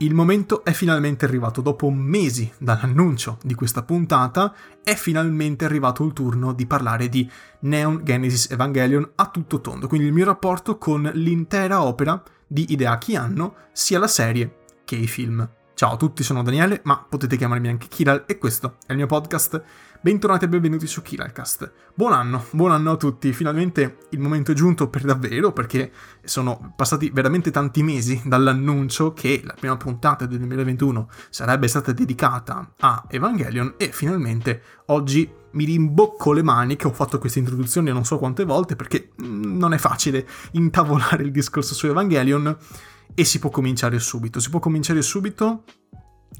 Il momento è finalmente arrivato, dopo mesi dall'annuncio di questa puntata, è finalmente arrivato il turno di parlare di Neon Genesis Evangelion a tutto tondo, quindi il mio rapporto con l'intera opera di Hideaki Anno, sia la serie che i film. Ciao a tutti, sono Daniele, ma potete chiamarmi anche Kiral e questo è il mio podcast Bentornati e benvenuti su Kiralcast. Buon anno, buon anno a tutti. Finalmente il momento è giunto per davvero perché sono passati veramente tanti mesi dall'annuncio che la prima puntata del 2021 sarebbe stata dedicata a Evangelion e finalmente oggi mi rimbocco le maniche, ho fatto questa introduzione non so quante volte perché mm, non è facile intavolare il discorso su Evangelion e si può cominciare subito. Si può cominciare subito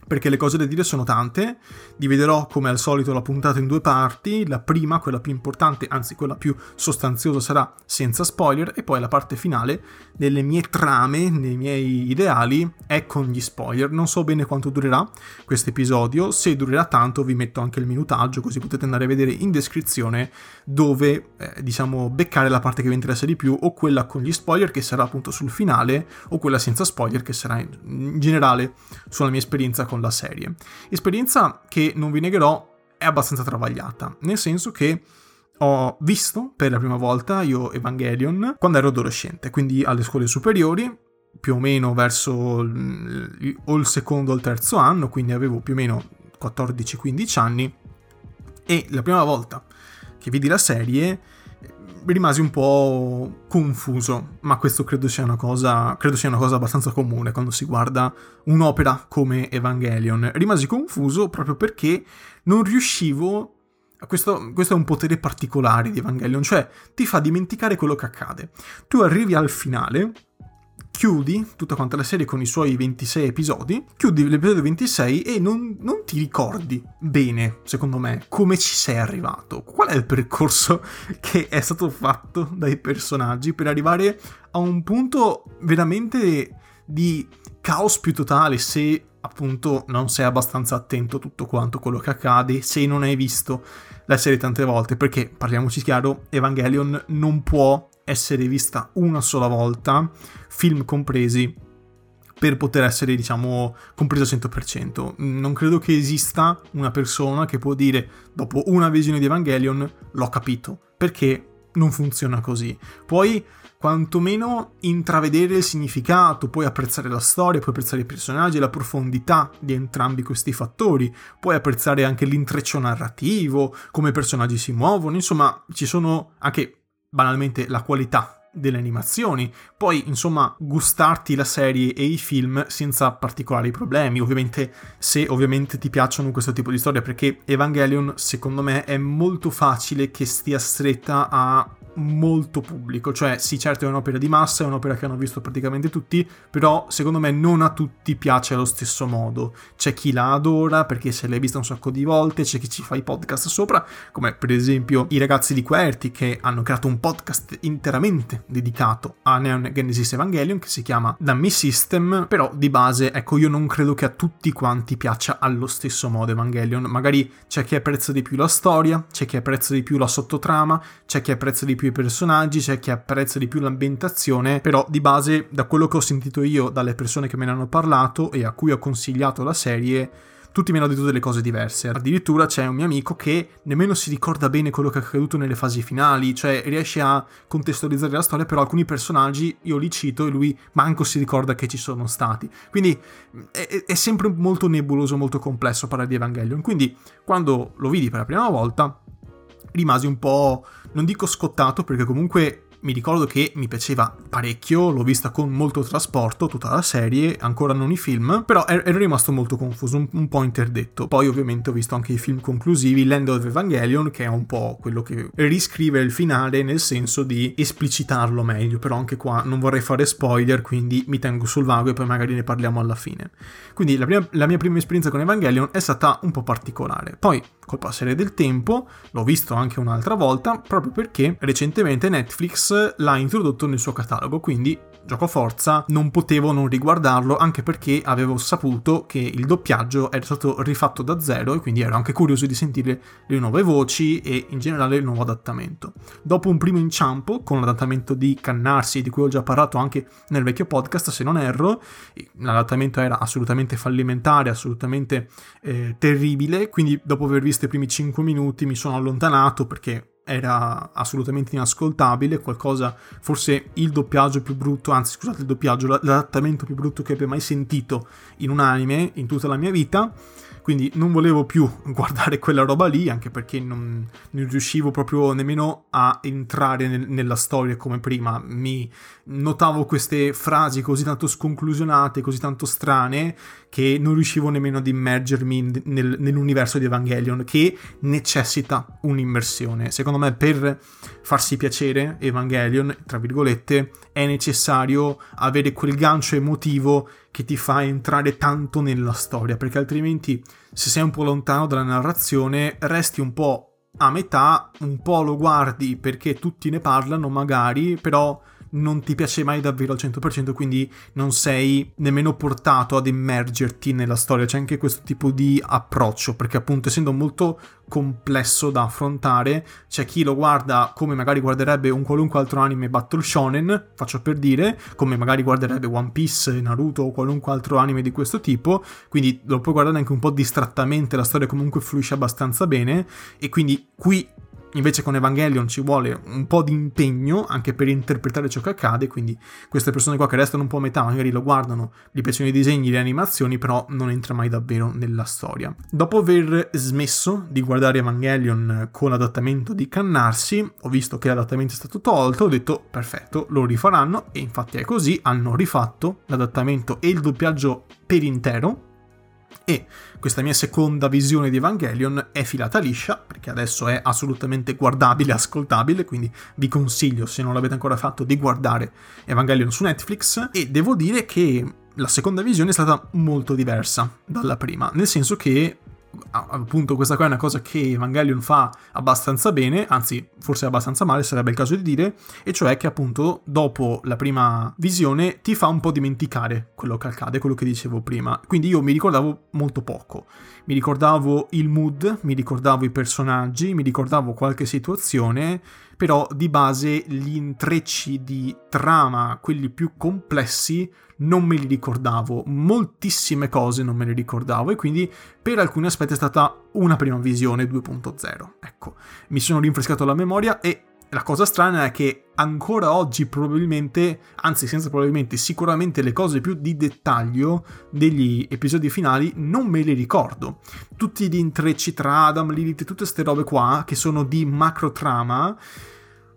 perché le cose da dire sono tante. Dividerò come al solito la puntata in due parti. La prima, quella più importante, anzi quella più sostanziosa, sarà senza spoiler, e poi la parte finale delle mie trame, dei miei ideali, è con gli spoiler. Non so bene quanto durerà questo episodio. Se durerà tanto, vi metto anche il minutaggio, così potete andare a vedere in descrizione dove, eh, diciamo, beccare la parte che vi interessa di più, o quella con gli spoiler, che sarà appunto sul finale, o quella senza spoiler, che sarà in generale sulla mia esperienza con con la serie. Esperienza che non vi negherò è abbastanza travagliata, nel senso che ho visto per la prima volta io Evangelion quando ero adolescente, quindi alle scuole superiori, più o meno verso il, o il secondo o il terzo anno, quindi avevo più o meno 14-15 anni, e la prima volta che vidi la serie rimasi un po' confuso, ma questo credo sia una cosa, credo sia una cosa abbastanza comune quando si guarda un'opera come Evangelion. Rimasi confuso proprio perché non riuscivo questo, questo, è un potere particolare di Evangelion, cioè ti fa dimenticare quello che accade. Tu arrivi al finale chiudi tutta quanta la serie con i suoi 26 episodi, chiudi l'episodio 26 e non, non, ti ricordi bene, secondo me, come ci sei arrivato. Qual è il percorso che è stato fatto dai personaggi per arrivare a un punto veramente di caos più totale se appunto non sei abbastanza attento a tutto quanto quello che accade, se non hai visto la serie tante volte, perché parliamoci chiaro, Evangelion non può essere vista una sola volta, film compresi, per poter essere, diciamo, compreso al 100%. Non credo che esista una persona che può dire, dopo una visione di Evangelion, l'ho capito, perché non funziona così. Puoi quantomeno intravedere il significato, puoi apprezzare la storia, puoi apprezzare i personaggi, la profondità di entrambi questi fattori, puoi apprezzare anche l'intreccio narrativo, come i personaggi si muovono, insomma, ci sono anche banalmente la qualità delle animazioni, poi insomma gustarti la serie e i film senza particolari problemi, ovviamente se ovviamente ti piacciono questo tipo di storie, perché Evangelion secondo me è molto facile che stia stretta a molto pubblico, cioè sì certo è un'opera di massa, è un'opera che hanno visto praticamente tutti, però secondo me non a tutti piace allo stesso modo, c'è chi la adora perché se l'hai vista un sacco di volte, c'è chi ci fa i podcast sopra, come per esempio i ragazzi di Querti che hanno creato un podcast interamente dedicato a Neon Genesis Evangelion che si chiama Dummy System, però di base ecco io non credo che a tutti quanti piaccia allo stesso modo Evangelion, magari c'è chi apprezza di più la storia, c'è chi apprezza di più la sottotrama, c'è chi apprezza di più i personaggi, c'è chi apprezza di più l'ambientazione, però di base, da quello che ho sentito io dalle persone che me ne hanno parlato e a cui ho consigliato la serie, tutti mi hanno detto delle cose diverse. Addirittura c'è un mio amico che nemmeno si ricorda bene quello che è accaduto nelle fasi finali, cioè riesce a contestualizzare la storia, però alcuni personaggi io li cito e lui manco si ricorda che ci sono stati. Quindi è, è sempre molto nebuloso, molto complesso parlare di Evangelion. Quindi quando lo vidi per la prima volta rimasi un po', non dico scottato perché comunque mi ricordo che mi piaceva parecchio, l'ho vista con molto trasporto, tutta la serie, ancora non i film, però ero rimasto molto confuso, un, un, po' interdetto. Poi ovviamente ho visto anche i film conclusivi, Land of Evangelion, che è un po' quello che riscrive il finale nel senso di esplicitarlo meglio, però anche qua non vorrei fare spoiler, quindi mi tengo sul vago e poi magari ne parliamo alla fine. Quindi la, prima, la mia prima esperienza con Evangelion è stata un po' particolare. Poi col passare del tempo l'ho visto anche un'altra volta proprio perché recentemente Netflix l'ha introdotto nel suo catalogo, quindi gioco forza, non potevo non riguardarlo, anche perché avevo saputo che il doppiaggio era stato rifatto da zero e quindi ero anche curioso di sentire le nuove voci e in generale il nuovo adattamento. Dopo un primo inciampo con l'adattamento di Cannarsi, di cui ho già parlato anche nel vecchio podcast, se non erro, l'adattamento era assolutamente fallimentare, assolutamente eh, terribile, quindi dopo aver visto i primi 5 minuti mi sono allontanato perché era assolutamente inascoltabile, qualcosa, forse il doppiaggio più brutto, anzi scusate il doppiaggio, l'adattamento più brutto che abbia mai sentito in un anime in tutta la mia vita quindi non volevo più guardare quella roba lì, anche perché non, non riuscivo proprio nemmeno a entrare nel, nella storia come prima. Mi notavo queste frasi così tanto sconclusionate, così tanto strane, che non riuscivo nemmeno ad immergermi nel, nell'universo di Evangelion, che necessita un'immersione. Secondo me, per farsi piacere Evangelion, tra virgolette, è necessario avere quel gancio emotivo che ti fa entrare tanto nella storia, perché altrimenti se sei un po' lontano dalla narrazione resti un po' a metà, un po' lo guardi perché tutti ne parlano magari, però non ti piace mai davvero al 100%, quindi non sei nemmeno portato ad immergerti nella storia. C'è anche questo tipo di approccio, perché appunto essendo molto complesso da affrontare, c'è chi lo guarda come magari guarderebbe un qualunque altro anime Battle Shonen, faccio per dire, come magari guarderebbe One Piece, Naruto o qualunque altro anime di questo tipo, quindi lo puoi guardare anche un po' distrattamente, la storia comunque fluisce abbastanza bene e quindi qui Invece con Evangelion ci vuole un po' di impegno anche per interpretare ciò che accade, quindi queste persone qua che restano un po' a metà magari lo guardano, gli piacciono i disegni, le animazioni, però non entra mai davvero nella storia. Dopo aver smesso di guardare Evangelion con l'adattamento di Cannarsi, ho visto che l'adattamento è stato tolto, ho detto perfetto, lo rifaranno e infatti è così, hanno rifatto l'adattamento e il doppiaggio per intero e questa mia seconda visione di Evangelion è filata liscia, perché adesso è assolutamente guardabile, ascoltabile, quindi vi consiglio, se non l'avete ancora fatto, di guardare Evangelion su Netflix. E devo dire che la seconda visione è stata molto diversa dalla prima, nel senso che appunto questa qua è una cosa che Evangelion fa abbastanza bene, anzi forse abbastanza male sarebbe il caso di dire, e cioè che appunto dopo la prima visione ti fa un po' dimenticare quello che accade, quello che dicevo prima. Quindi io mi ricordavo molto poco. Mi ricordavo il mood, mi ricordavo i personaggi, mi ricordavo qualche situazione, però di base gli intrecci di trama, quelli più complessi, non me li ricordavo, moltissime cose non me le ricordavo e quindi per alcuni aspetti è stata una prima visione 2.0. Ecco, mi sono rinfrescato la memoria e la cosa strana è che ancora oggi probabilmente, anzi senza probabilmente, sicuramente le cose più di dettaglio degli episodi finali non me le ricordo. Tutti gli intrecci tra Adam, Lilith e tutte queste robe qua, che sono di macro trama,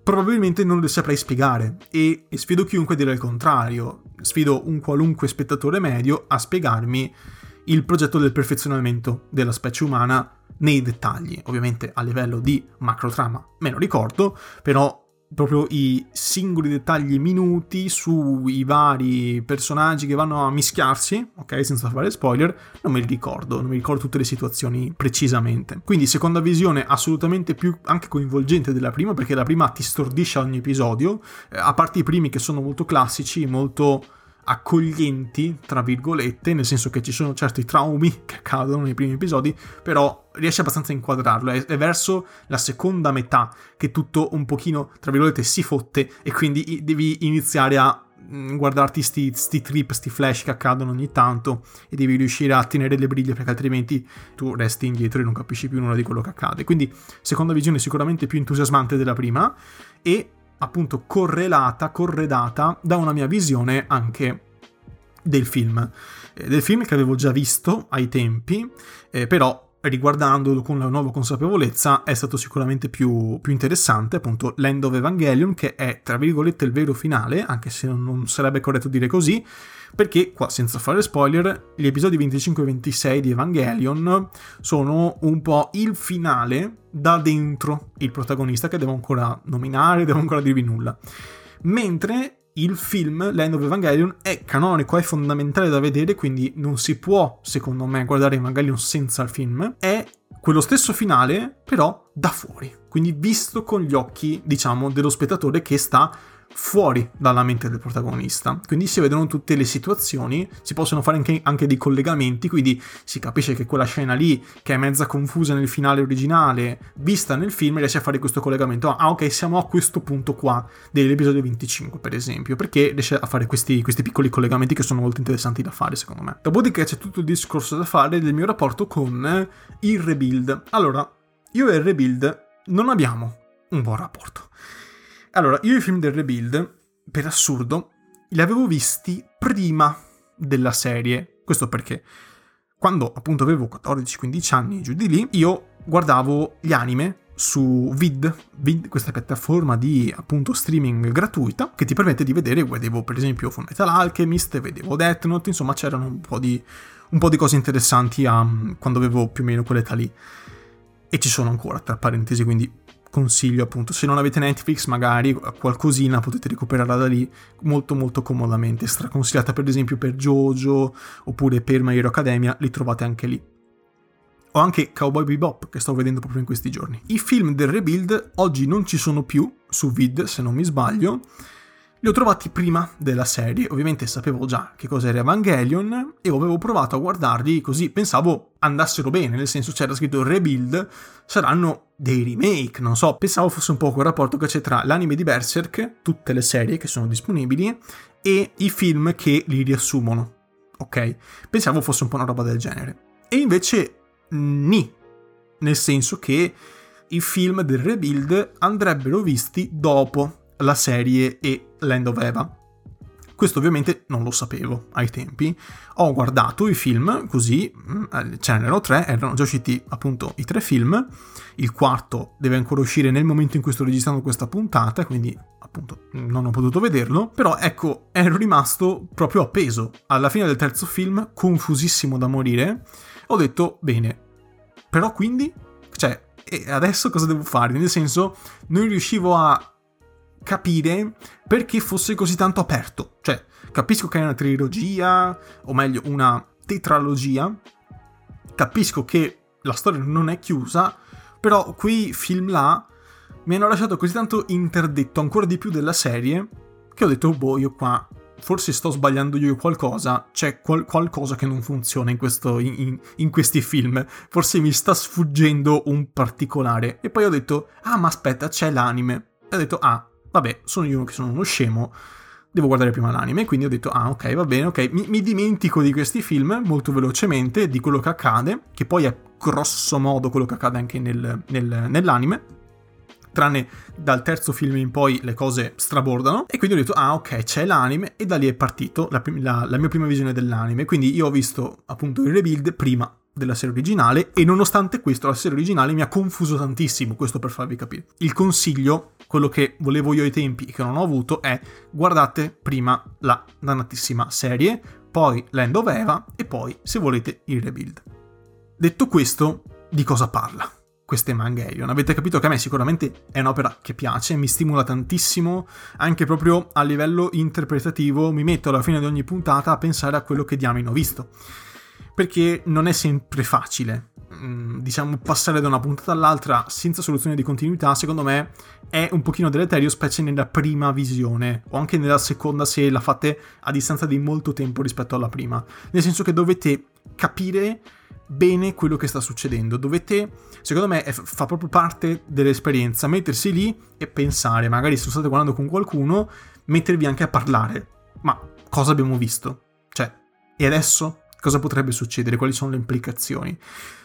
probabilmente non le saprei spiegare e, e sfido chiunque a dire il contrario. Sfido un qualunque spettatore medio a spiegarmi il progetto del perfezionamento della specie umana nei dettagli. Ovviamente a livello di macro trama me lo ricordo, però proprio i singoli dettagli minuti sui vari personaggi che vanno a mischiarsi, ok, senza fare spoiler, non me li ricordo, non mi ricordo tutte le situazioni precisamente. Quindi seconda visione assolutamente più anche coinvolgente della prima, perché la prima ti stordisce ogni episodio, eh, a parte i primi che sono molto classici, molto accoglienti, tra virgolette, nel senso che ci sono certi traumi che accadono nei primi episodi, però riesce abbastanza a inquadrarlo. È, è, verso la seconda metà che tutto un pochino, tra virgolette, si fotte e quindi devi iniziare a mm, guardarti sti, sti trip, sti flash che accadono ogni tanto e devi riuscire a tenere le briglie perché altrimenti tu resti indietro e non capisci più nulla di quello che accade. Quindi seconda visione sicuramente più entusiasmante della prima e appunto correlata, corredata da una mia visione anche del film. Eh, del film che avevo già visto ai tempi, eh, però riguardandolo con la nuova consapevolezza è stato sicuramente più, più, interessante, appunto Land of Evangelion, che è tra virgolette il vero finale, anche se non sarebbe corretto dire così, perché qua senza fare spoiler, gli episodi 25 e 26 di Evangelion sono un po' il finale da dentro il protagonista che devo ancora nominare, devo ancora dirvi nulla. Mentre il film Land of Evangelion è canonico, è fondamentale da vedere, quindi non si può, secondo me, guardare Evangelion senza il film. È quello stesso finale, però da fuori. Quindi visto con gli occhi, diciamo, dello spettatore che sta fuori dalla mente del protagonista. Quindi si vedono tutte le situazioni, si possono fare anche, anche, dei collegamenti, quindi si capisce che quella scena lì, che è mezza confusa nel finale originale, vista nel film, riesce a fare questo collegamento. Ah, ok, siamo a questo punto qua dell'episodio 25, per esempio, perché riesce a fare questi, questi piccoli collegamenti che sono molto interessanti da fare, secondo me. Dopodiché c'è tutto il discorso da fare del mio rapporto con il rebuild. Allora, io e il rebuild non abbiamo un buon rapporto. Allora, io i film del Rebuild, per assurdo, li avevo visti prima della serie. Questo perché quando appunto avevo 14-15 anni giù di lì, io guardavo gli anime su Vid, Vid, questa piattaforma di appunto streaming gratuita che ti permette di vedere, vedevo per esempio Full Metal Alchemist, vedevo Death Note, insomma c'erano un po' di, un po di cose interessanti a, quando avevo più o meno quell'età lì. E ci sono ancora, tra parentesi, quindi consiglio appunto. Se non avete Netflix magari qualcosina potete recuperarla da lì molto molto comodamente. Straconsigliata per esempio per Jojo oppure per My Hero Academia li trovate anche lì. O anche Cowboy Bebop che sto vedendo proprio in questi giorni. I film del Rebuild oggi non ci sono più su vid se non mi sbaglio li ho trovati prima della serie, ovviamente sapevo già che cos'era Evangelion e avevo provato a guardarli così. Pensavo andassero bene, nel senso c'era scritto Rebuild, saranno dei remake, non so, pensavo fosse un po' quel rapporto che c'è tra l'anime di Berserk, tutte le serie che sono disponibili, e i film che li riassumono, ok? Pensavo fosse un po' una roba del genere. E invece ni, nel senso che i film del Rebuild andrebbero visti dopo la serie e Land of Eva. Questo ovviamente non lo sapevo ai tempi. Ho guardato i film così, mm, ce n'erano tre, erano già usciti appunto i tre film. Il quarto deve ancora uscire nel momento in cui sto registrando questa puntata, quindi appunto non ho potuto vederlo. Però ecco, ero rimasto proprio appeso. Alla fine del terzo film, confusissimo da morire, ho detto bene. Però quindi, cioè, e adesso cosa devo fare? Nel senso, non riuscivo a capire perché fosse così tanto aperto. Cioè, capisco che è una trilogia, o meglio, una tetralogia. Capisco che la storia non è chiusa, però quei film là mi hanno lasciato così tanto interdetto ancora di più della serie che ho detto, boh, io qua forse sto sbagliando io qualcosa, c'è qual- qualcosa che non funziona in, questo, in, in, questi film, forse mi sta sfuggendo un particolare. E poi ho detto, ah ma aspetta, c'è l'anime. E ho detto, ah, vabbè, sono io che sono uno scemo, devo guardare prima l'anime, quindi ho detto, ah ok, va bene, ok, mi, mi, dimentico di questi film molto velocemente, di quello che accade, che poi è grosso modo quello che accade anche nel, nel, nell'anime, tranne dal terzo film in poi le cose strabordano, e quindi ho detto, ah ok, c'è l'anime, e da lì è partito la, la, la mia prima visione dell'anime, quindi io ho visto appunto il rebuild prima della serie originale e nonostante questo la serie originale mi ha confuso tantissimo, questo per farvi capire. Il consiglio, quello che volevo io ai tempi e che non ho avuto è guardate prima la dannatissima serie, poi Land of Eva e poi se volete il rebuild. Detto questo, di cosa parla? Questo è Evangelion. Avete capito che a me sicuramente è un'opera che piace, mi stimola tantissimo, anche proprio a livello interpretativo, mi metto alla fine di ogni puntata a pensare a quello che diamine ho visto perché non è sempre facile. Mm, diciamo, passare da una puntata all'altra senza soluzione di continuità, secondo me, è un pochino deleterio, specie nella prima visione, o anche nella seconda se la fate a distanza di molto tempo rispetto alla prima. Nel senso che dovete capire bene quello che sta succedendo. Dovete, secondo me, fa proprio parte dell'esperienza, mettersi lì e pensare, magari se state guardando con qualcuno, mettervi anche a parlare. Ma cosa abbiamo visto? Cioè, e adesso? Cosa potrebbe succedere, quali sono le implicazioni.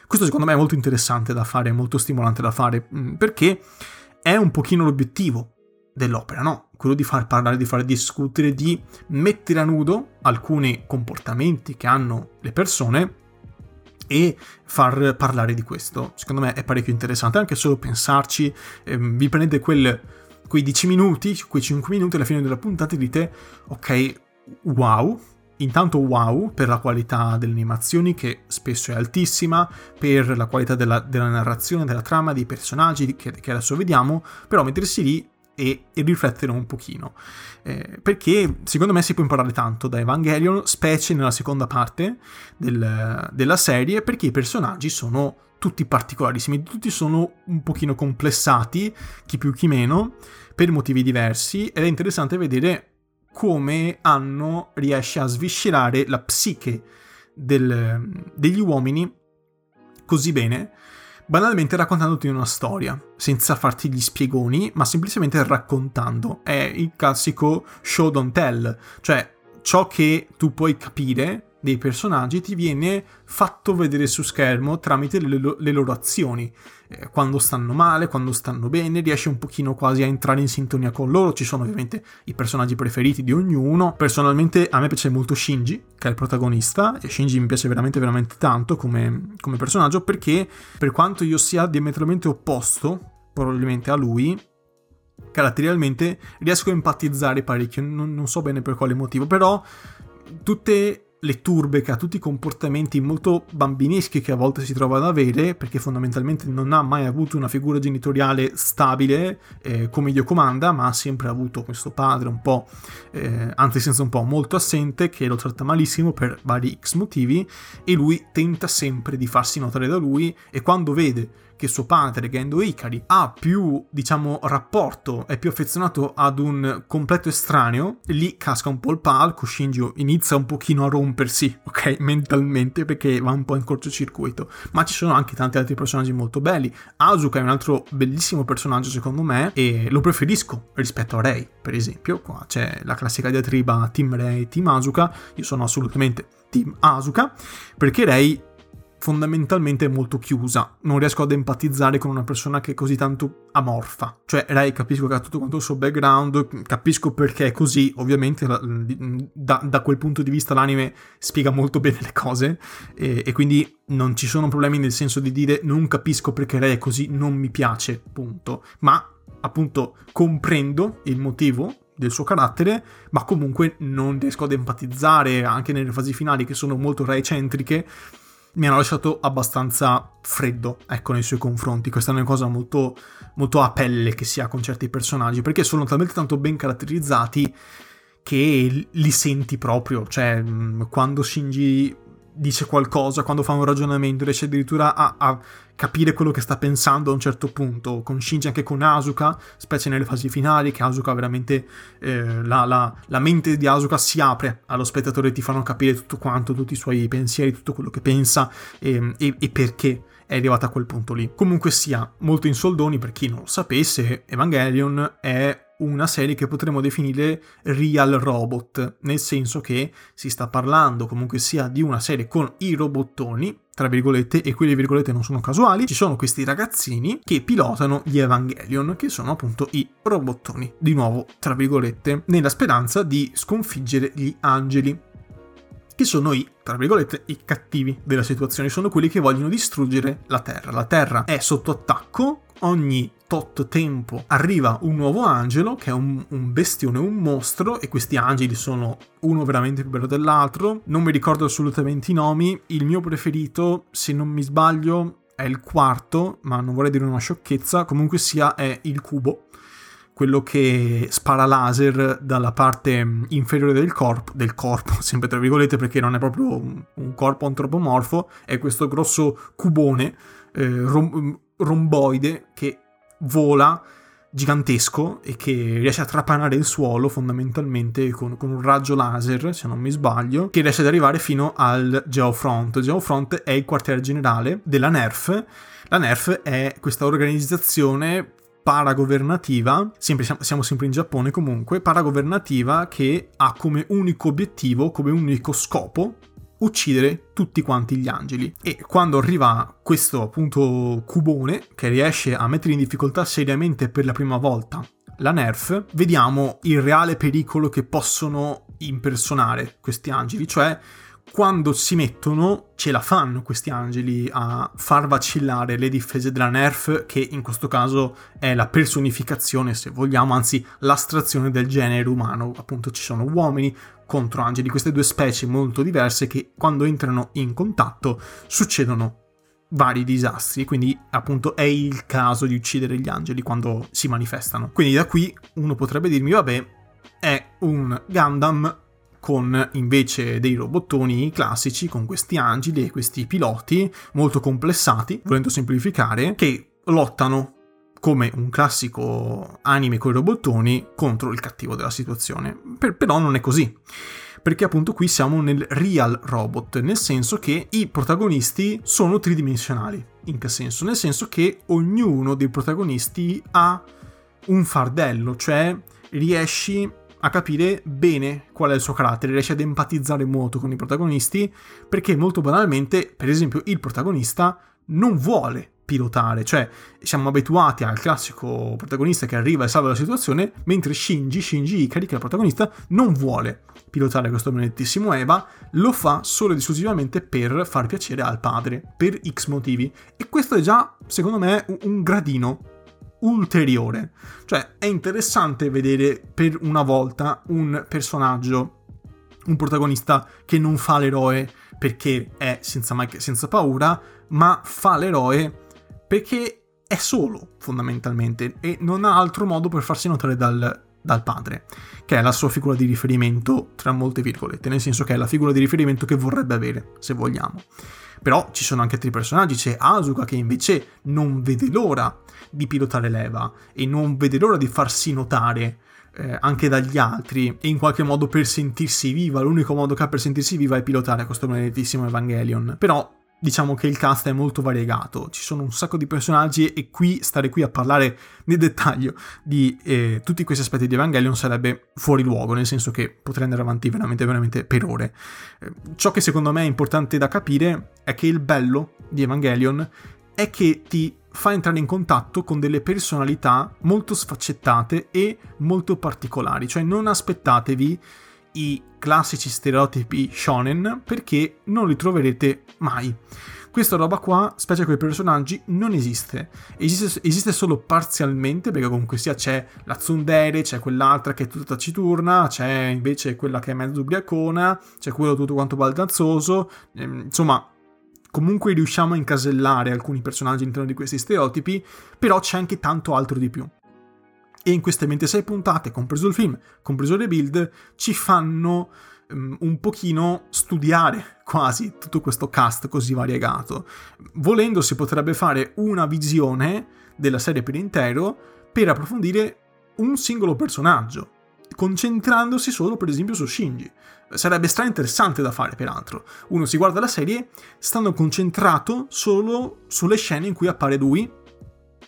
Questo secondo me è molto interessante da fare, molto stimolante da fare, mm, perché è un pochino l'obiettivo dell'opera, no? Quello di far parlare, di far discutere, di mettere a nudo alcuni comportamenti che hanno le persone e far parlare di questo. Secondo me è parecchio interessante, anche solo pensarci, ehm, vi prendete quel, quei 10 minuti, quei 5 minuti alla fine della puntata e dite, ok, wow, Intanto wow per la qualità delle animazioni che spesso è altissima, per la qualità della, della narrazione, della trama, dei personaggi che, che, adesso vediamo, però mettersi lì e, e riflettere un pochino. Eh, perché secondo me si può imparare tanto da Evangelion, specie nella seconda parte del, della serie, perché i personaggi sono tutti particolarissimi, tutti sono un pochino complessati, chi più chi meno, per motivi diversi, ed è interessante vedere come Anno riesce a sviscerare la psiche del, degli uomini così bene, banalmente raccontandoti una storia, senza farti gli spiegoni, ma semplicemente raccontando. È il classico show don't tell, cioè ciò che tu puoi capire dei personaggi ti viene fatto vedere su schermo tramite le, le loro azioni. Eh, quando stanno male, quando stanno bene, riesci un pochino quasi a entrare in sintonia con loro. Ci sono ovviamente i personaggi preferiti di ognuno. Personalmente a me piace molto Shinji, che è il protagonista, e Shinji mi piace veramente veramente tanto come, come personaggio perché per quanto io sia diametralmente opposto probabilmente a lui, caratterialmente riesco a empatizzare parecchio, non, non, so bene per quale motivo, però tutte le turbe che ha tutti i comportamenti molto bambineschi che a volte si trova ad avere, perché fondamentalmente non ha mai avuto una figura genitoriale stabile eh, come Dio comanda, ma ha sempre avuto questo padre un po', eh, anzi senza un po', molto assente, che lo tratta malissimo per vari X motivi, e lui tenta sempre di farsi notare da lui, e quando vede che suo padre, Gendo Ikari, ha più, diciamo, rapporto, è più affezionato ad un completo estraneo, lì casca un po' il palco, Shinji inizia un pochino a rompersi, ok, mentalmente, perché va un po' in cortocircuito. Ma ci sono anche tanti altri personaggi molto belli. Asuka è un altro bellissimo personaggio, secondo me, e lo preferisco rispetto a Rei, per esempio. Qua c'è la classica diatriba Team Rei, Team Asuka. Io sono assolutamente Team Asuka, perché Rei fondamentalmente molto chiusa. Non riesco ad empatizzare con una persona che è così tanto amorfa. Cioè, lei capisco che ha tutto quanto il suo background, capisco perché è così, ovviamente da, da quel punto di vista l'anime spiega molto bene le cose e, e, quindi non ci sono problemi nel senso di dire non capisco perché lei è così, non mi piace, punto. Ma appunto comprendo il motivo del suo carattere, ma comunque non riesco ad empatizzare anche nelle fasi finali che sono molto rai-centriche mi hanno lasciato abbastanza freddo, ecco, nei suoi confronti. Questa è una cosa molto, molto a pelle che si ha con certi personaggi, perché sono talmente tanto ben caratterizzati che li senti proprio. Cioè, quando Shinji dice qualcosa, quando fa un ragionamento, riesce addirittura a, a, capire quello che sta pensando a un certo punto, con Shinji anche con Asuka, specie nelle fasi finali, che Asuka veramente, eh, la, la, la, mente di Asuka si apre allo spettatore, ti fanno capire tutto quanto, tutti i suoi pensieri, tutto quello che pensa e, e, e perché è arrivata a quel punto lì. Comunque sia, molto in soldoni, per chi non lo sapesse, Evangelion è una serie che potremmo definire real robot, nel senso che si sta parlando comunque sia di una serie con i robottoni, tra virgolette, e quelle virgolette non sono casuali, ci sono questi ragazzini che pilotano gli Evangelion, che sono appunto i robottoni, di nuovo, tra virgolette, nella speranza di sconfiggere gli angeli che sono i, tra virgolette, i cattivi della situazione, sono quelli che vogliono distruggere la Terra. La Terra è sotto attacco, ogni tot tempo arriva un nuovo angelo che è un, un, bestione, un mostro e questi angeli sono uno veramente più bello dell'altro. Non mi ricordo assolutamente i nomi, il mio preferito, se non mi sbaglio, è il quarto, ma non vorrei dire una sciocchezza, comunque sia è il cubo quello che spara laser dalla parte inferiore del corpo, del corpo, sempre tra virgolette perché non è proprio un corpo antropomorfo, è questo grosso cubone eh, rom- romboide che vola gigantesco e che riesce a trapanare il suolo fondamentalmente con, con, un raggio laser, se non mi sbaglio, che riesce ad arrivare fino al Geofront. Geofront è il quartier generale della NERF. La NERF è questa organizzazione paragovernativa, sempre, siamo sempre in Giappone comunque, paragovernativa che ha come unico obiettivo, come unico scopo uccidere tutti quanti gli angeli. E quando arriva questo appunto cubone che riesce a mettere in difficoltà seriamente per la prima volta la Nerf, vediamo il reale pericolo che possono impersonare questi angeli, cioè quando si mettono ce la fanno questi angeli a far vacillare le difese della Nerf, che in questo caso è la personificazione, se vogliamo, anzi l'astrazione del genere umano. Appunto ci sono uomini contro angeli, queste due specie molto diverse che quando entrano in contatto succedono vari disastri, quindi appunto è il caso di uccidere gli angeli quando si manifestano. Quindi da qui uno potrebbe dirmi, vabbè, è un Gundam con invece dei robottoni classici, con questi angeli e questi piloti molto complessati, volendo semplificare, che lottano come un classico anime con i robottoni contro il cattivo della situazione. Per, però non è così. Perché appunto qui siamo nel real robot, nel senso che i protagonisti sono tridimensionali. In che senso? Nel senso che ognuno dei protagonisti ha un fardello, cioè riesci a capire bene qual è il suo carattere, riesci ad empatizzare molto con i protagonisti, perché molto banalmente, per esempio, il protagonista non vuole pilotare, cioè siamo abituati al classico protagonista che arriva e salva la situazione, mentre Shinji, Shinji Ikari, che è il protagonista, non vuole pilotare questo benedettissimo Eva, lo fa solo ed esclusivamente per far piacere al padre, per X motivi. E questo è già, secondo me, un gradino ulteriore. Cioè, è interessante vedere per una volta un personaggio, un protagonista che non fa l'eroe perché è senza, mai, senza paura, ma fa l'eroe perché è solo, fondamentalmente, e non ha altro modo per farsi notare dal, dal padre, che è la sua figura di riferimento, tra molte virgolette, nel senso che è la figura di riferimento che vorrebbe avere, se vogliamo. Però ci sono anche altri personaggi, c'è Asuka che invece non vede l'ora di pilotare l'Eva e non vede l'ora di farsi notare eh, anche dagli altri e in qualche modo per sentirsi viva, l'unico modo che ha per sentirsi viva è pilotare questo benedettissimo Evangelion. Però diciamo che il cast è molto variegato, ci sono un sacco di personaggi e qui stare qui a parlare nel dettaglio di eh, tutti questi aspetti di Evangelion sarebbe fuori luogo, nel senso che potrei andare avanti veramente veramente per ore. Eh, ciò che secondo me è importante da capire è che il bello di Evangelion è che ti fa entrare in contatto con delle personalità molto sfaccettate e molto particolari, cioè non aspettatevi i classici stereotipi shonen perché non li troverete mai. Questa roba qua, specie con i personaggi, non esiste. esiste. esiste. solo parzialmente, perché comunque sia c'è la tsundere, c'è quell'altra che è tutta taciturna, c'è invece quella che è mezzo ubriacona, c'è quello tutto quanto baldanzoso, ehm, insomma, comunque riusciamo a incasellare alcuni personaggi all'interno di questi stereotipi, però c'è anche tanto altro di più e in queste 26 puntate, compreso il film, compreso le build, ci fanno um, un pochino studiare quasi tutto questo cast così variegato. Volendo si potrebbe fare una visione della serie per intero per approfondire un singolo personaggio, concentrandosi solo per esempio su Shinji. Sarebbe stra interessante da fare, peraltro. Uno si guarda la serie stando concentrato solo sulle scene in cui appare lui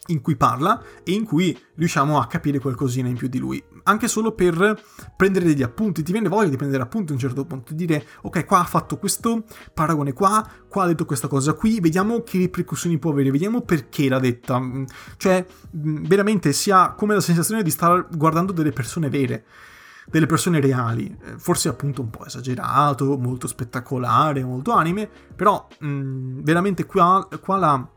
in cui parla e in cui riusciamo a capire qualcosina in più di lui, anche solo per prendere degli appunti, ti viene voglia di prendere appunti a un certo punto, di dire ok qua ha fatto questo paragone qua, qua ha detto questa cosa qui, vediamo che ripercussioni può avere, vediamo perché l'ha detta, mm, cioè mm, veramente si ha come la sensazione di stare guardando delle persone vere delle persone reali, eh, forse appunto un po' esagerato, molto spettacolare, molto anime, però mh, mm, veramente qua, qua la,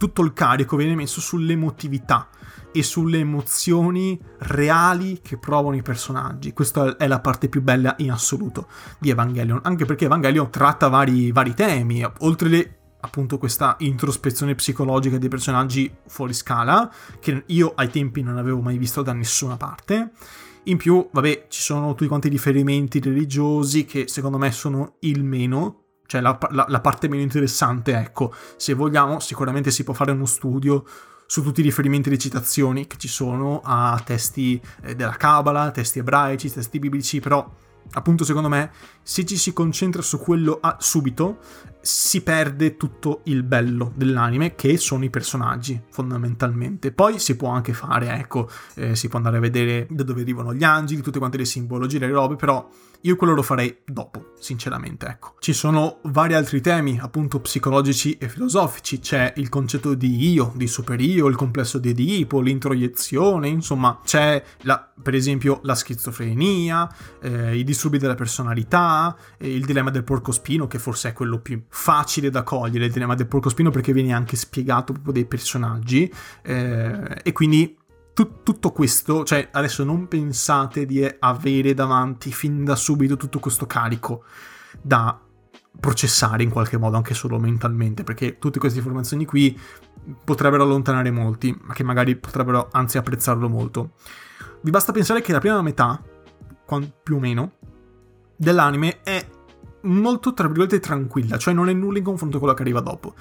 tutto il carico viene messo sull'emotività e sulle emozioni reali che provano i personaggi. Questa è la parte più bella in assoluto di Evangelion, anche perché Evangelion tratta vari, vari temi, oltre le appunto questa introspezione psicologica dei personaggi fuori scala, che io ai tempi non avevo mai visto da nessuna parte. In più, vabbè, ci sono tutti quanti i riferimenti religiosi che secondo me sono il meno cioè la, la, la, parte meno interessante, ecco, se vogliamo sicuramente si può fare uno studio su tutti i riferimenti e citazioni che ci sono a testi eh, della Kabbalah, testi ebraici, testi biblici, però appunto secondo me se ci si concentra su quello a, subito si perde tutto il bello dell'anime che sono i personaggi fondamentalmente poi si può anche fare ecco eh, si può andare a vedere da dove arrivano gli angeli tutte quante le simbologie le robe però io quello lo farei dopo, sinceramente, ecco. Ci sono vari altri temi, appunto psicologici e filosofici, c'è il concetto di io, di superio, il complesso di Edipo, l'introiezione, insomma, c'è la, per esempio la schizofrenia, eh, i disturbi della personalità, il dilemma del porcospino, che forse è quello più facile da cogliere, il dilemma del porcospino perché viene anche spiegato proprio dei personaggi, eh, e quindi Tut- tutto questo, cioè adesso non pensate di avere davanti fin da subito tutto questo carico da processare in qualche modo, anche solo mentalmente, perché tutte queste informazioni qui potrebbero allontanare molti, ma che magari potrebbero anzi apprezzarlo molto. Vi basta pensare che la prima metà, più o meno, dell'anime è molto, tra virgolette, tranquilla, cioè non è nulla in confronto con quello che arriva dopo.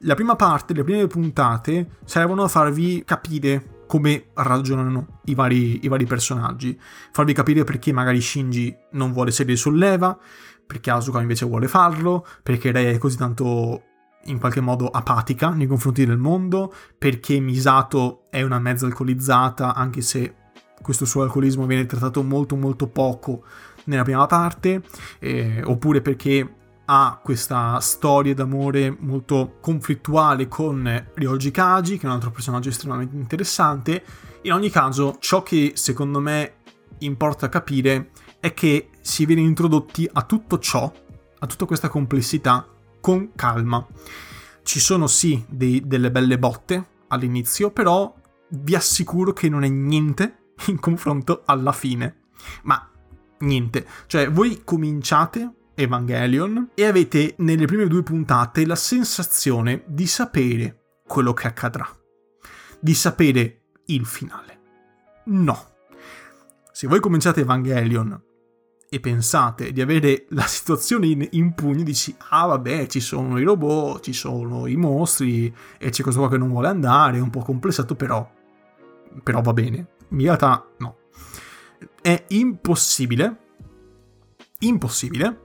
La prima parte, le prime puntate, servono a farvi capire come ragionano i vari, i vari personaggi, farvi capire perché magari Shinji non vuole sedere sull'Eva, perché Asuka invece vuole farlo, perché lei è così tanto in qualche modo apatica nei confronti del mondo, perché Misato è una mezza alcolizzata, anche se questo suo alcolismo viene trattato molto molto poco nella prima parte, eh, oppure perché ha questa storia d'amore molto conflittuale con Ryoji Kaji, che è un altro personaggio estremamente interessante. In ogni caso, ciò che secondo me importa capire è che si viene introdotti a tutto ciò, a tutta questa complessità, con calma. Ci sono sì dei, delle belle botte all'inizio, però vi assicuro che non è niente in confronto alla fine. Ma niente. Cioè, voi cominciate Evangelion e avete nelle prime due puntate la sensazione di sapere quello che accadrà, di sapere il finale. No. Se voi cominciate Evangelion e pensate di avere la situazione in, in pugno, dici, ah vabbè, ci sono i robot, ci sono i mostri e c'è questo qua che non vuole andare, è un po' complessato, però, però va bene. In realtà no. È impossibile, impossibile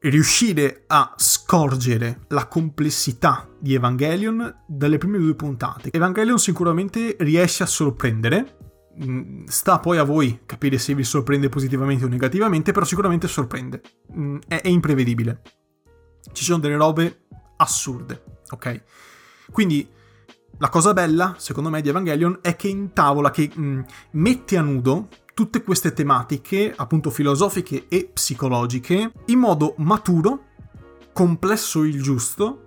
riuscire a scorgere la complessità di Evangelion dalle prime due puntate. Evangelion sicuramente riesce a sorprendere, mm, sta poi a voi capire se vi sorprende positivamente o negativamente, però sicuramente sorprende, mm, è, è imprevedibile. Ci sono delle robe assurde, ok? Quindi la cosa bella, secondo me, di Evangelion è che intavola, che mh, mm, mette a nudo tutte queste tematiche, appunto filosofiche e psicologiche, in modo maturo, complesso il giusto,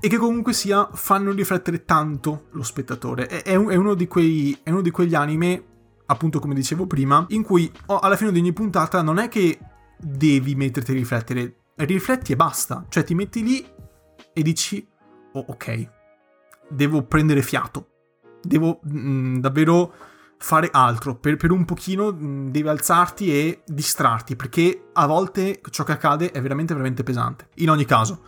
e che comunque sia fanno riflettere tanto lo spettatore. È, è, uno, di quei, è uno di quegli anime, appunto come dicevo prima, in cui oh, alla fine di ogni puntata non è che devi metterti a riflettere, rifletti e basta. Cioè ti metti lì e dici, oh, ok, devo prendere fiato, devo mh, mm, davvero fare altro, per, per un pochino devi alzarti e distrarti, perché a volte ciò che accade è veramente, veramente pesante. In ogni caso,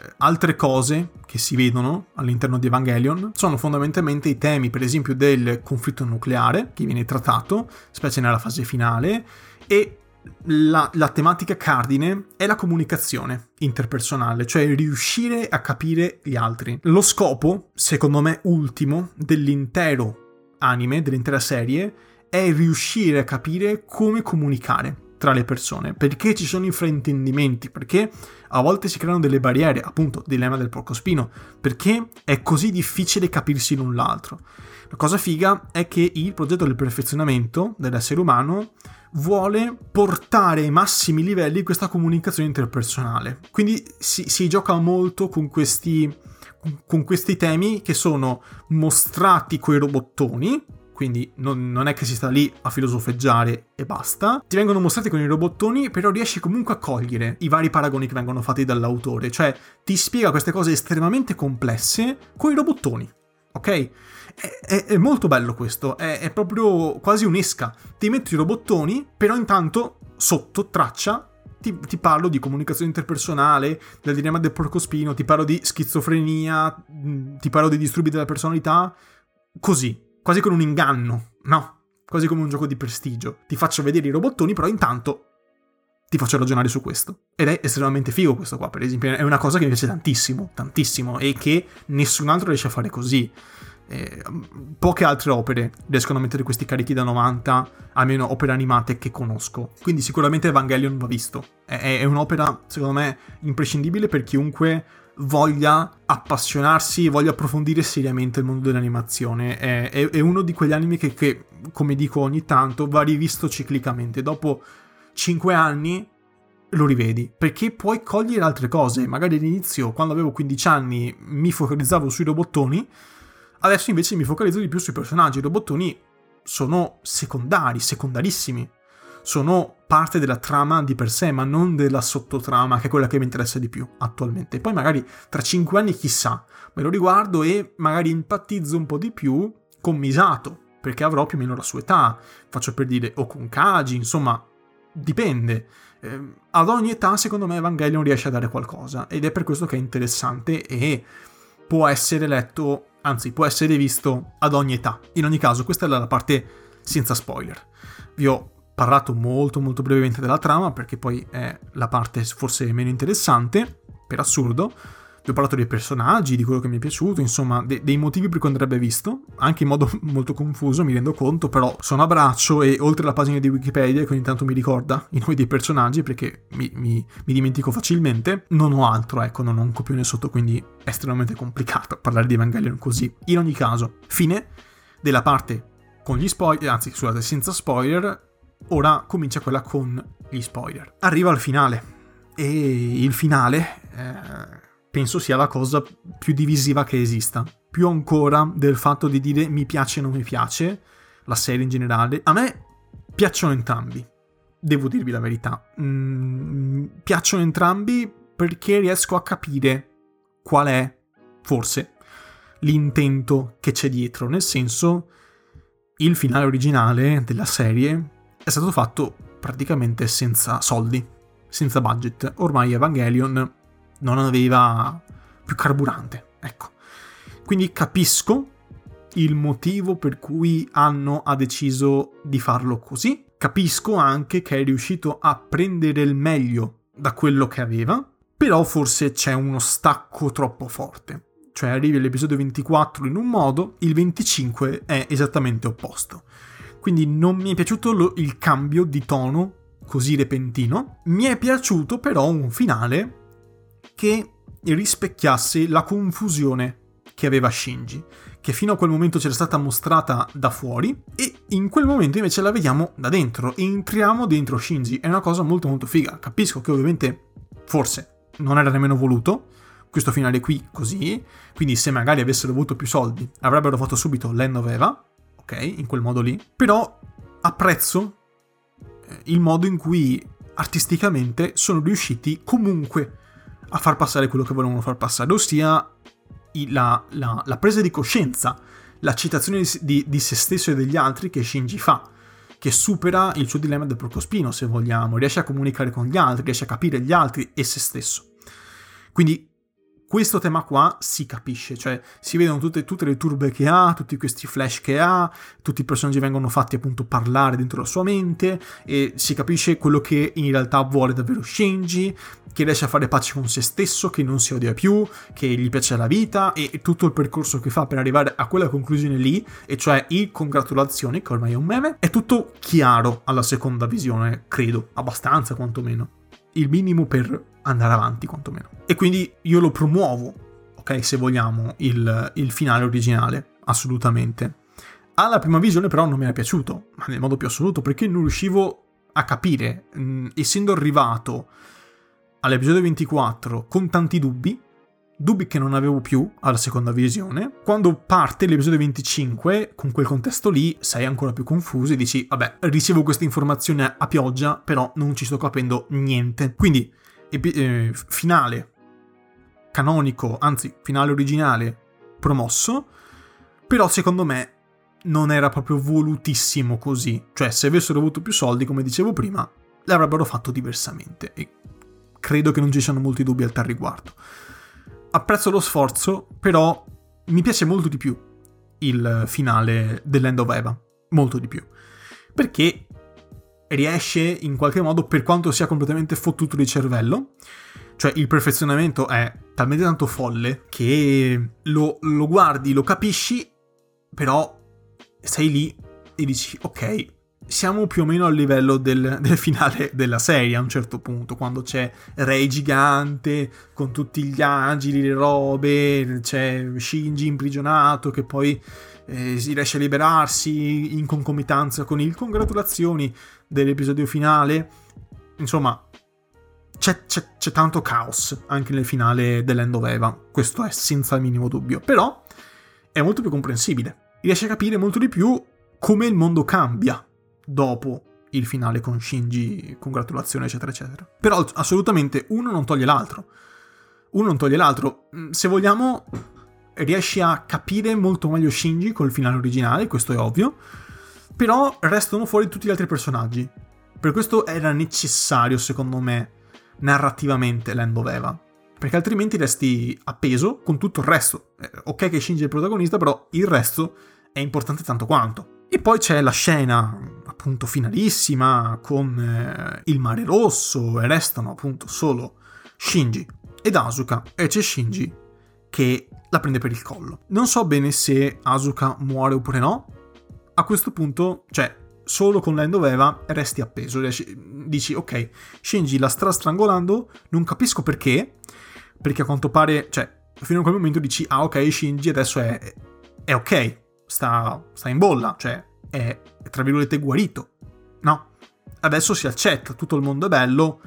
eh, altre cose che si vedono all'interno di Evangelion sono fondamentalmente i temi, per esempio, del conflitto nucleare, che viene trattato, specie nella fase finale, e la, la, tematica cardine è la comunicazione interpersonale, cioè riuscire a capire gli altri. Lo scopo, secondo me, ultimo dell'intero anime, dell'intera serie, è riuscire a capire come comunicare tra le persone, perché ci sono i fraintendimenti, perché a volte si creano delle barriere, appunto, dilemma del porcospino, perché è così difficile capirsi l'un l'altro. La cosa figa è che il progetto del perfezionamento dell'essere umano vuole portare ai massimi livelli questa comunicazione interpersonale. Quindi si, si gioca molto con questi con questi temi che sono mostrati coi robottoni, quindi non, non, è che si sta lì a filosofeggiare e basta. Ti vengono mostrati con i robottoni, però riesci comunque a cogliere i vari paragoni che vengono fatti dall'autore, cioè ti spiega queste cose estremamente complesse con i robottoni, ok? È, è, molto bello questo, è, è proprio quasi un'esca. Ti metti i robottoni, però intanto sotto traccia ti, ti, parlo di comunicazione interpersonale, del dilemma del porcospino, ti parlo di schizofrenia, mm, ti parlo di disturbi della personalità, così, quasi con un inganno, no? Quasi come un gioco di prestigio. Ti faccio vedere i robottoni, però intanto ti faccio ragionare su questo. Ed è estremamente figo questo qua, per esempio, è una cosa che mi piace tantissimo, tantissimo, e che nessun altro riesce a fare così. Eh, poche altre opere riescono a mettere questi carichi da 90, almeno opere animate che conosco. Quindi sicuramente Evangelion va visto. È, è un'opera, secondo me, imprescindibile per chiunque voglia appassionarsi, voglia approfondire seriamente il mondo dell'animazione. È, è, è uno di quegli anime che, che, come dico ogni tanto, va rivisto ciclicamente. Dopo 5 anni lo rivedi, perché puoi cogliere altre cose. Magari all'inizio, quando avevo 15 anni, mi focalizzavo sui robottoni, Adesso invece mi focalizzo di più sui personaggi. I robottoni sono secondari, secondarissimi. Sono parte della trama di per sé, ma non della sottotrama, che è quella che mi interessa di più attualmente. Poi magari tra cinque anni, chissà, me lo riguardo e magari empatizzo un po' di più con Misato, perché avrò più o meno la sua età. Faccio per dire, o con Kaji, insomma, dipende. Eh, ad ogni età, secondo me, Evangelion riesce a dare qualcosa ed è per questo che è interessante e può essere letto, anzi, può essere visto ad ogni età. In ogni caso, questa è la parte senza spoiler. Vi ho parlato molto molto brevemente della trama perché poi è la parte forse meno interessante, per assurdo, vi ho parlato dei personaggi, di quello che mi è piaciuto, insomma, de- dei motivi per cui andrebbe visto, anche in modo molto confuso, mi rendo conto, però sono a braccio e oltre alla pagina di Wikipedia, che ogni tanto mi ricorda i nomi dei personaggi, perché mi, mi, mi dimentico facilmente, non ho altro, ecco, non ho un copione sotto, quindi è estremamente complicato parlare di Evangelion così. In ogni caso, fine della parte con gli spoiler, anzi, scusate, senza spoiler, ora comincia quella con gli spoiler. Arriva al finale. E il finale... Eh penso sia la cosa più divisiva che esista. Più ancora del fatto di dire mi piace o non mi piace, la serie in generale. A me piacciono entrambi, devo dirvi la verità. Mm, piacciono entrambi perché riesco a capire qual è, forse, l'intento che c'è dietro. Nel senso, il finale originale della serie è stato fatto praticamente senza soldi, senza budget. Ormai Evangelion non aveva più carburante, ecco. Quindi capisco il motivo per cui Anno ha deciso di farlo così. Capisco anche che è riuscito a prendere il meglio da quello che aveva, però forse c'è uno stacco troppo forte. Cioè arrivi all'episodio 24 in un modo, il 25 è esattamente opposto. Quindi non mi è piaciuto lo, il cambio di tono così repentino. Mi è piaciuto però un finale che rispecchiasse la confusione che aveva Shinji, che fino a quel momento c'era stata mostrata da fuori e in quel momento invece la vediamo da dentro, entriamo dentro Shinji, è una cosa molto molto figa, capisco che ovviamente forse non era nemmeno voluto questo finale qui così, quindi se magari avessero avuto più soldi avrebbero fatto subito Land of Eva, ok, in quel modo lì, però apprezzo eh, il modo in cui artisticamente sono riusciti comunque a far passare quello che volevano far passare, ossia la, la, la presa di coscienza, l'accettazione di, di, di, se stesso e degli altri che Shinji fa, che supera il suo dilemma del procospino, se vogliamo, riesce a comunicare con gli altri, riesce a capire gli altri e se stesso. Quindi questo tema qua si capisce, cioè si vedono tutte, tutte, le turbe che ha, tutti questi flash che ha, tutti i personaggi vengono fatti appunto parlare dentro la sua mente e si capisce quello che in realtà vuole davvero Shinji, che riesce a fare pace con se stesso, che non si odia più, che gli piace la vita e tutto il percorso che fa per arrivare a quella conclusione lì, e cioè il congratulazioni, che ormai è un meme, è tutto chiaro alla seconda visione, credo, abbastanza quantomeno. Il minimo per andare avanti quantomeno. E quindi io lo promuovo, ok, se vogliamo, il, il finale originale, assolutamente. Alla prima visione però non mi era piaciuto, ma nel modo più assoluto, perché non riuscivo a capire, mh, mm, essendo arrivato all'episodio 24 con tanti dubbi, dubbi che non avevo più alla seconda visione. Quando parte l'episodio 25, con quel contesto lì, sei ancora più confuso e dici, vabbè, ricevo questa informazione a pioggia, però non ci sto capendo niente. Quindi eh, finale canonico, anzi finale originale promosso, però secondo me non era proprio volutissimo così, cioè se avessero avuto più soldi, come dicevo prima, l'avrebbero fatto diversamente e credo che non ci siano molti dubbi al tal riguardo. Apprezzo lo sforzo, però mi piace molto di più il finale dell'End of Eva, molto di più, perché riesce in qualche modo, per quanto sia completamente fottuto di cervello, cioè il perfezionamento è talmente tanto folle che lo, lo guardi, lo capisci, però sei lì e dici ok, siamo più o meno al livello del, del, finale della serie a un certo punto, quando c'è Rei gigante con tutti gli agili, le robe, c'è Shinji imprigionato che poi eh, si riesce a liberarsi in concomitanza con il congratulazioni dell'episodio finale. Insomma, c'è, c'è, c'è, tanto caos anche nel finale dell'End of Eva, questo è senza il minimo dubbio, però è molto più comprensibile, riesce a capire molto di più come il mondo cambia dopo il finale con Shinji, congratulazioni eccetera eccetera. Però assolutamente uno non toglie l'altro, uno non toglie l'altro, mm, se vogliamo riesci a capire molto meglio Shinji col finale originale, questo è ovvio, però restano fuori tutti gli altri personaggi. Per questo era necessario, secondo me, narrativamente Land of Eva. Perché altrimenti resti appeso con tutto il resto. Eh, ok che Shinji è il protagonista, però il resto è importante tanto quanto. E poi c'è la scena, appunto, finalissima con eh, il mare rosso e restano appunto solo Shinji ed Asuka e c'è Shinji che la prende per il collo. Non so bene se Asuka muore oppure no. A questo punto, cioè, solo con Land of Eva resti appeso. Dici, ok, Shinji la sta strangolando, non capisco perché, perché a quanto pare, cioè, fino a quel momento dici, ah ok, Shinji adesso è, è ok, sta, sta, in bolla, cioè è, è, tra virgolette guarito. No, adesso si accetta, tutto il mondo è bello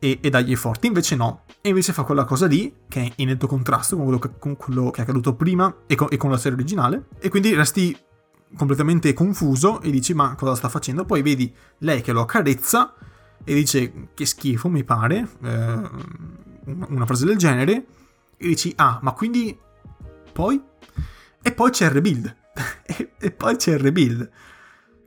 e, e dagli forti. Invece no, e invece fa quella cosa lì, che è in netto contrasto con quello che, con quello che è accaduto prima e con, e con la serie originale, e quindi resti completamente confuso e dici ma cosa sta facendo? Poi vedi lei che lo accarezza e dice che schifo mi pare, eh, una frase del genere, e dici ah ma quindi poi? E poi c'è il rebuild, e, poi c'è il rebuild,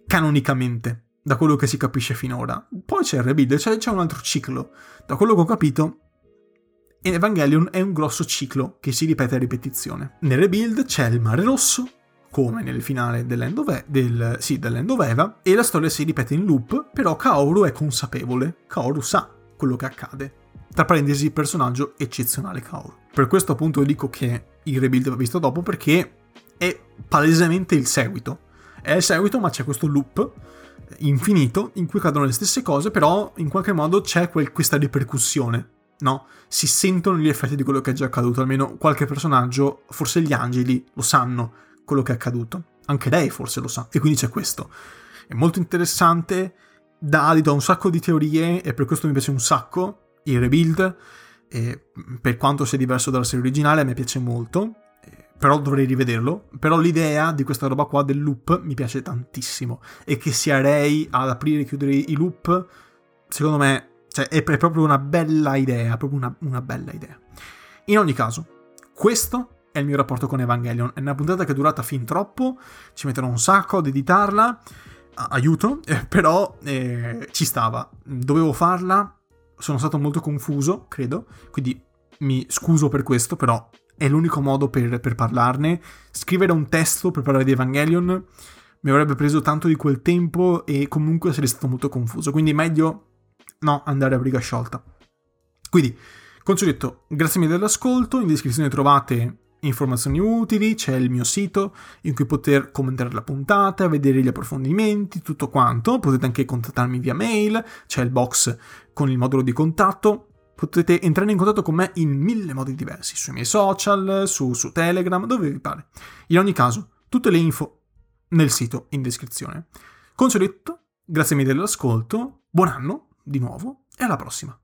canonicamente, da quello che si capisce finora. Poi c'è il rebuild, cioè c'è un altro ciclo. Da quello che ho capito, Evangelion è un grosso ciclo che si ripete a ripetizione. Nel rebuild c'è il Mare Rosso, come nel finale dell'End of, del, sì, dell'End of Eva, e la storia si ripete in loop, però Kaoru è consapevole, Kaoru sa quello che accade. Tra parentesi, personaggio eccezionale Kaoru. Per questo appunto dico che il rebuild va visto dopo perché è palesemente il seguito. È il seguito, ma c'è questo loop infinito in cui cadono le stesse cose, però in qualche modo c'è quel, questa ripercussione, no? Si sentono gli effetti di quello che è già accaduto, almeno qualche personaggio, forse gli angeli, lo sanno quello che è accaduto. Anche lei forse lo sa. E quindi c'è questo. È molto interessante, dà adito a un sacco di teorie e per questo mi piace un sacco il rebuild. Per quanto sia diverso dalla serie originale, a me piace molto. Però dovrei rivederlo. Però l'idea di questa roba qua del loop mi piace tantissimo. E che sia Rei ad aprire e chiudere i loop, secondo me cioè, è, proprio una bella idea. Proprio una, una bella idea. In ogni caso, questo è il mio rapporto con Evangelion. È una puntata che è durata fin troppo, ci metterò un sacco ad editarla, aiuto, eh, però eh, ci stava. Dovevo farla, sono stato molto confuso, credo, quindi mi scuso per questo, però è l'unico modo per, per parlarne. Scrivere un testo per parlare di Evangelion mi avrebbe preso tanto di quel tempo e comunque sarei stato molto confuso, quindi meglio no andare a briga sciolta. Quindi, come ho detto, grazie mille dell'ascolto, in descrizione trovate informazioni utili, c'è il mio sito in cui poter commentare la puntata, vedere gli approfondimenti, tutto quanto. Potete anche contattarmi via mail, c'è il box con il modulo di contatto. Potete entrare in contatto con me in mille modi diversi, sui miei social, su, su Telegram, dove vi pare. In ogni caso, tutte le info nel sito in descrizione. Con ciò detto, grazie mille dell'ascolto, buon anno di nuovo e alla prossima.